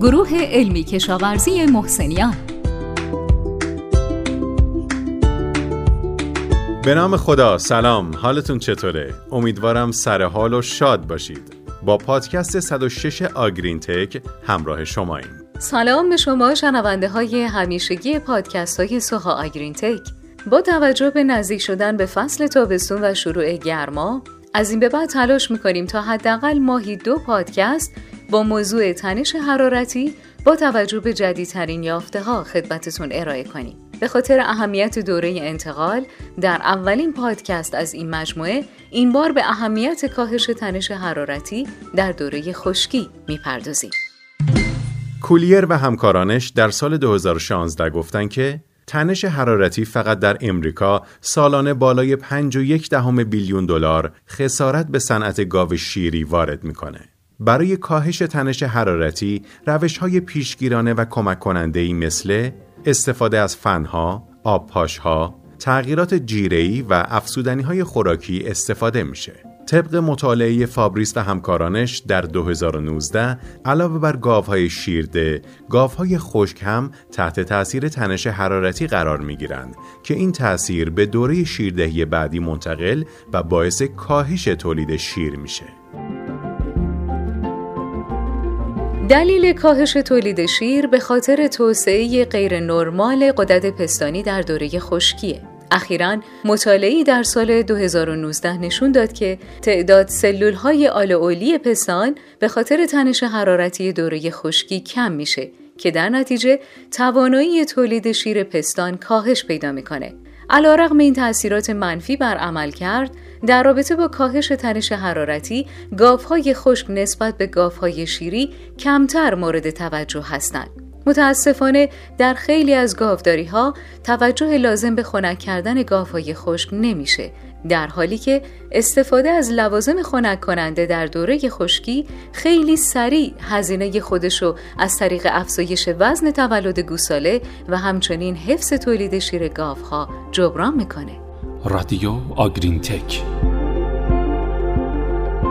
گروه علمی کشاورزی محسنیان. به نام خدا سلام. حالتون چطوره؟ امیدوارم سر حال و شاد باشید. با پادکست 106 آگرین تک همراه شماییم. سلام به شما شنونده های همیشگی پادکست های سوها آگرین تک. با توجه به نزدیک شدن به فصل تابستون و شروع گرما از این به بعد تلاش می‌کنیم تا حداقل ماهی دو پادکست با موضوع تنش حرارتی با توجه به جدیدترین یافته ها خدمتتون ارائه کنیم. به خاطر اهمیت دوره انتقال در اولین پادکست از این مجموعه این بار به اهمیت کاهش تنش حرارتی در دوره خشکی می‌پردازیم. کولیر و همکارانش در سال 2016 گفتن که تنش حرارتی فقط در امریکا سالانه بالای 5.1 دهم بیلیون دلار خسارت به صنعت گاو شیری وارد می‌کنه. برای کاهش تنش حرارتی روش های پیشگیرانه و کمک کننده ای مثل استفاده از فنها، آبپاشها، تغییرات جیره‌ای و افسودنی های خوراکی استفاده میشه. طبق مطالعه فابریس و همکارانش در 2019 علاوه بر گاوهای شیرده، گاوهای خشک هم تحت تاثیر تنش حرارتی قرار می گیرند که این تاثیر به دوره شیردهی بعدی منتقل و باعث کاهش تولید شیر میشه. دلیل کاهش تولید شیر به خاطر توسعه غیر نرمال قدرت پستانی در دوره خشکیه. اخیرا مطالعی در سال 2019 نشون داد که تعداد سلول های آلئولی پستان به خاطر تنش حرارتی دوره خشکی کم میشه که در نتیجه توانایی تولید شیر پستان کاهش پیدا می‌کنه. علیرغم این تاثیرات منفی بر عمل کرد در رابطه با کاهش تنش حرارتی گاوهای خشک نسبت به گاوهای شیری کمتر مورد توجه هستند. متاسفانه در خیلی از گاوداری ها توجه لازم به خنک کردن گاوهای خشک نمیشه. در حالی که استفاده از لوازم خنک کننده در دوره خشکی خیلی سریع هزینه خودشو از طریق افزایش وزن تولد گوساله و همچنین حفظ تولید شیر گاوها جبران می‌کنه. رادیو آگرین تک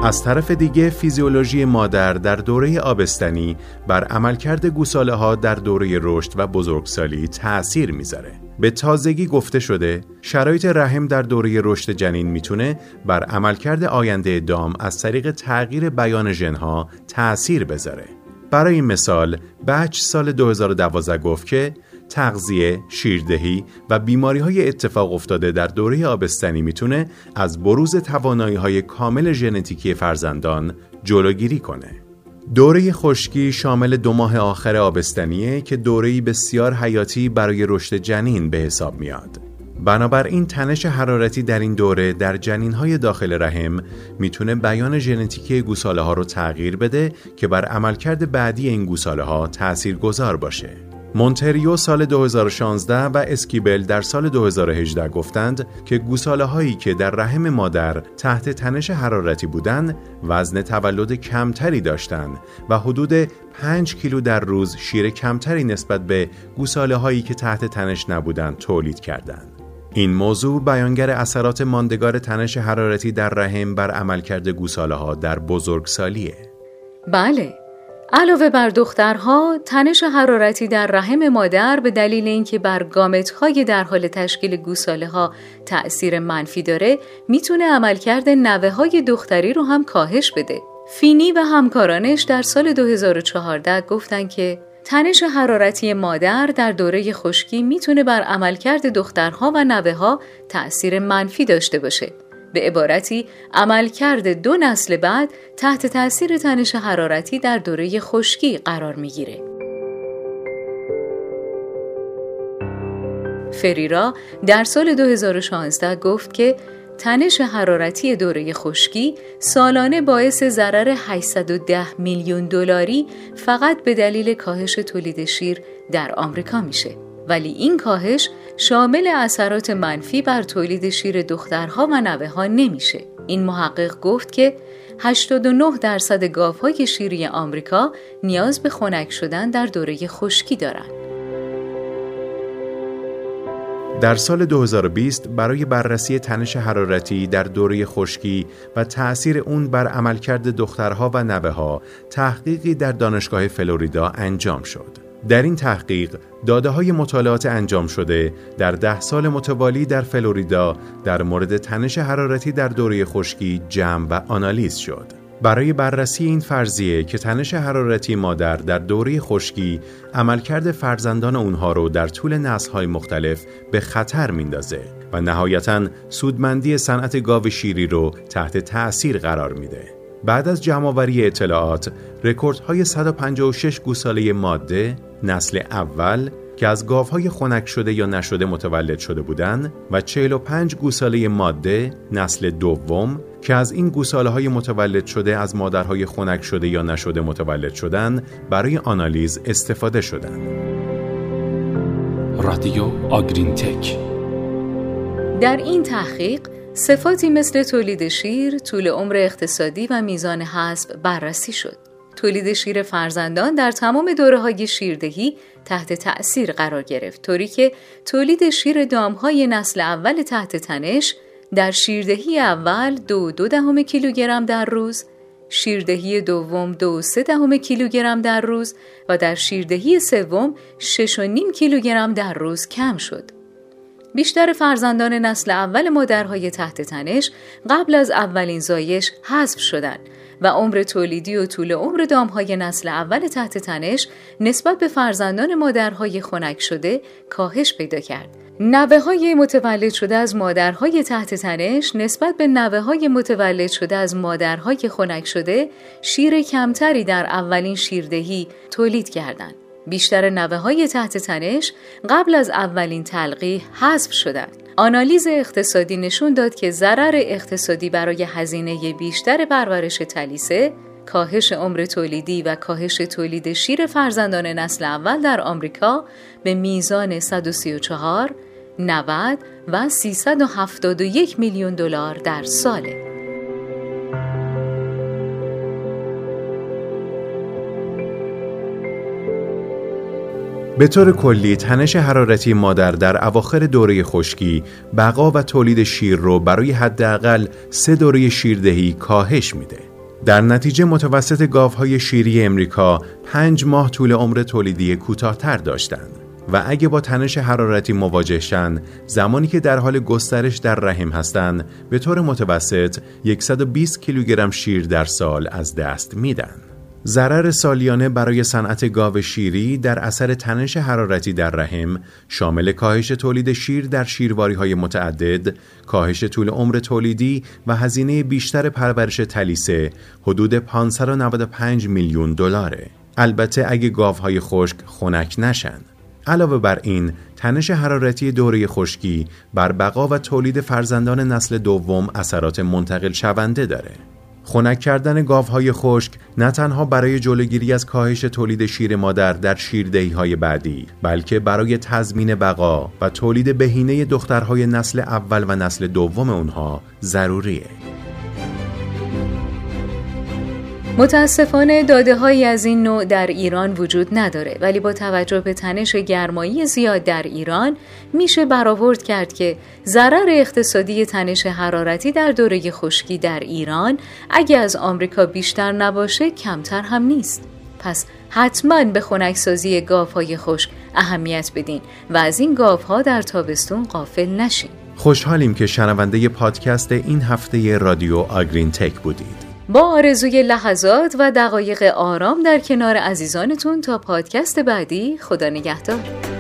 از طرف دیگه فیزیولوژی مادر در دوره آبستنی بر عملکرد گوساله ها در دوره رشد و بزرگسالی تأثیر می‌ذاره. به تازگی گفته شده شرایط رحم در دوره رشد جنین می‌تونه بر عملکرد آینده دام از طریق تغییر بیان ژنها تأثیر بذاره. برای مثال بچ سال 2012 گفت که تغذیه، شیردهی و بیماری های اتفاق افتاده در دوره آبستنی می‌تونه از بروز توانایی های کامل ژنتیکی فرزندان جلوگیری کنه. دوره خشکی شامل دو ماه آخر آبستنیه که دوره‌ای بسیار حیاتی برای رشد جنین به حساب میاد. بنابراین تنش حرارتی در این دوره در جنین های داخل رحم می‌تونه بیان ژنتیکی گوساله ها رو تغییر بده که بر عملکرد بعدی این گوساله ها تأثیر باشه. مونتریو سال 2016 و اسکیبل در سال 2018 گفتند که گوساله هایی که در رحم مادر تحت تنش حرارتی بودند وزن تولد کمتری داشتند و حدود 5 کیلو در روز شیر کمتری نسبت به گوساله هایی که تحت تنش نبودند تولید کردند. این موضوع بیانگر اثرات ماندگار تنش حرارتی در رحم بر عملکرد گوساله ها در بزرگسالیه. بله علاوه بر دخترها تنش حرارتی در رحم مادر به دلیل اینکه بر گامتهای در حال تشکیل گوساله ها تأثیر منفی داره می‌تونه عملکرد نوه های دختری رو هم کاهش بده. فینی و همکارانش در سال 2014 گفتن که تنش حرارتی مادر در دوره خشکی می‌تونه بر عملکرد دخترها و نوه ها تأثیر منفی داشته باشه. به عبارتی عملکرد دو نسل بعد تحت تاثیر تنش حرارتی در دوره خشکی قرار می‌گیره. فریرا در سال 2016 گفت که تنش حرارتی دوره خشکی سالانه باعث ضرر 810 میلیون دلاری فقط به دلیل کاهش تولید شیر در آمریکا میشه. ولی این کاهش شامل اثرات منفی بر تولید شیر دخترها و نوه ها نمیشه. این محقق گفت که 89 درصد گاوهای شیری آمریکا نیاز به خنک شدن در دوره خشکی دارند. در سال 2020 برای بررسی تنش حرارتی در دوره خشکی و تأثیر اون بر عملکرد دخترها و نوه ها تحقیقی در دانشگاه فلوریدا انجام شد. در این تحقیق داده های مطالعات انجام شده در ده سال متوالی در فلوریدا در مورد تنش حرارتی در دوره خشکی جمع و آنالیز شد. برای بررسی این فرضیه که تنش حرارتی مادر در دوره خشکی عملکرد فرزندان اونها رو در طول نسل‌های مختلف به خطر میندازه و نهایتا سودمندی صنعت گاو شیری رو تحت تأثیر قرار میده. بعد از جمعآوری اطلاعات، رکوردهای 156 گوساله ماده نسل اول که از گاوهای خنک شده یا نشده متولد شده بودند و 45 گوساله ماده نسل دوم که از این گوساله های متولد شده از مادرهای خنک شده یا نشده متولد شدن برای آنالیز استفاده شدند. رادیو آگرین تک در این تحقیق صفاتی مثل تولید شیر، طول عمر اقتصادی و میزان حسب بررسی شد. تولید شیر فرزندان در تمام دوره های شیردهی تحت تأثیر قرار گرفت طوری که تولید شیر دامهای نسل اول تحت تنش در شیردهی اول دو دو دهم کیلوگرم در روز شیردهی دوم دو سه دهم کیلوگرم در روز و در شیردهی سوم شش و نیم کیلوگرم در روز کم شد. بیشتر فرزندان نسل اول مادرهای تحت تنش قبل از اولین زایش حذف شدند و عمر تولیدی و طول عمر دامهای نسل اول تحت تنش نسبت به فرزندان مادرهای خنک شده کاهش پیدا کرد. نوه های متولد شده از مادرهای تحت تنش نسبت به نوه های متولد شده از مادرهای خنک شده شیر کمتری در اولین شیردهی تولید کردند. بیشتر نوه های تحت تنش قبل از اولین تلقیح حذف شدند. آنالیز اقتصادی نشون داد که ضرر اقتصادی برای هزینه بیشتر پرورش تلیسه کاهش عمر تولیدی و کاهش تولید شیر فرزندان نسل اول در آمریکا به میزان 134 90 و 371 میلیون دلار در ساله. به طور کلی تنش حرارتی مادر در اواخر دوره خشکی بقا و تولید شیر رو برای حداقل سه دوره شیردهی کاهش میده. در نتیجه متوسط گاوهای شیری امریکا پنج ماه طول عمر تولیدی کوتاهتر داشتند. و اگه با تنش حرارتی مواجه شن زمانی که در حال گسترش در رحم هستند به طور متوسط 120 کیلوگرم شیر در سال از دست میدن. ضرر سالیانه برای صنعت گاو شیری در اثر تنش حرارتی در رحم شامل کاهش تولید شیر در شیرواری های متعدد، کاهش طول عمر تولیدی و هزینه بیشتر پرورش تلیسه حدود 595 میلیون دلاره. البته اگه گاوهای خشک خنک نشن. علاوه بر این تنش حرارتی دوره خشکی بر بقا و تولید فرزندان نسل دوم اثرات منتقل شونده داره. خنک کردن گاوهای خشک نه تنها برای جلوگیری از کاهش تولید شیر مادر در شیردهی های بعدی بلکه برای تضمین بقا و تولید بهینه دخترهای نسل اول و نسل دوم اونها ضروریه. متاسفانه داده هایی از این نوع در ایران وجود نداره. ولی با توجه به تنش گرمایی زیاد در ایران میشه برآورد کرد که ضرر اقتصادی تنش حرارتی در دوره خشکی در ایران اگه از آمریکا بیشتر نباشه کمتر هم نیست. پس حتما به خنکسازی گاف های خشک اهمیت بدین و از این گاف ها در تابستون قافل نشین. خوشحالیم که شنونده پادکست این هفته رادیو آگرین تک بودید. با آرزوی لحظات و دقایق آرام در کنار عزیزانتون تا پادکست بعدی خدا نگهدار.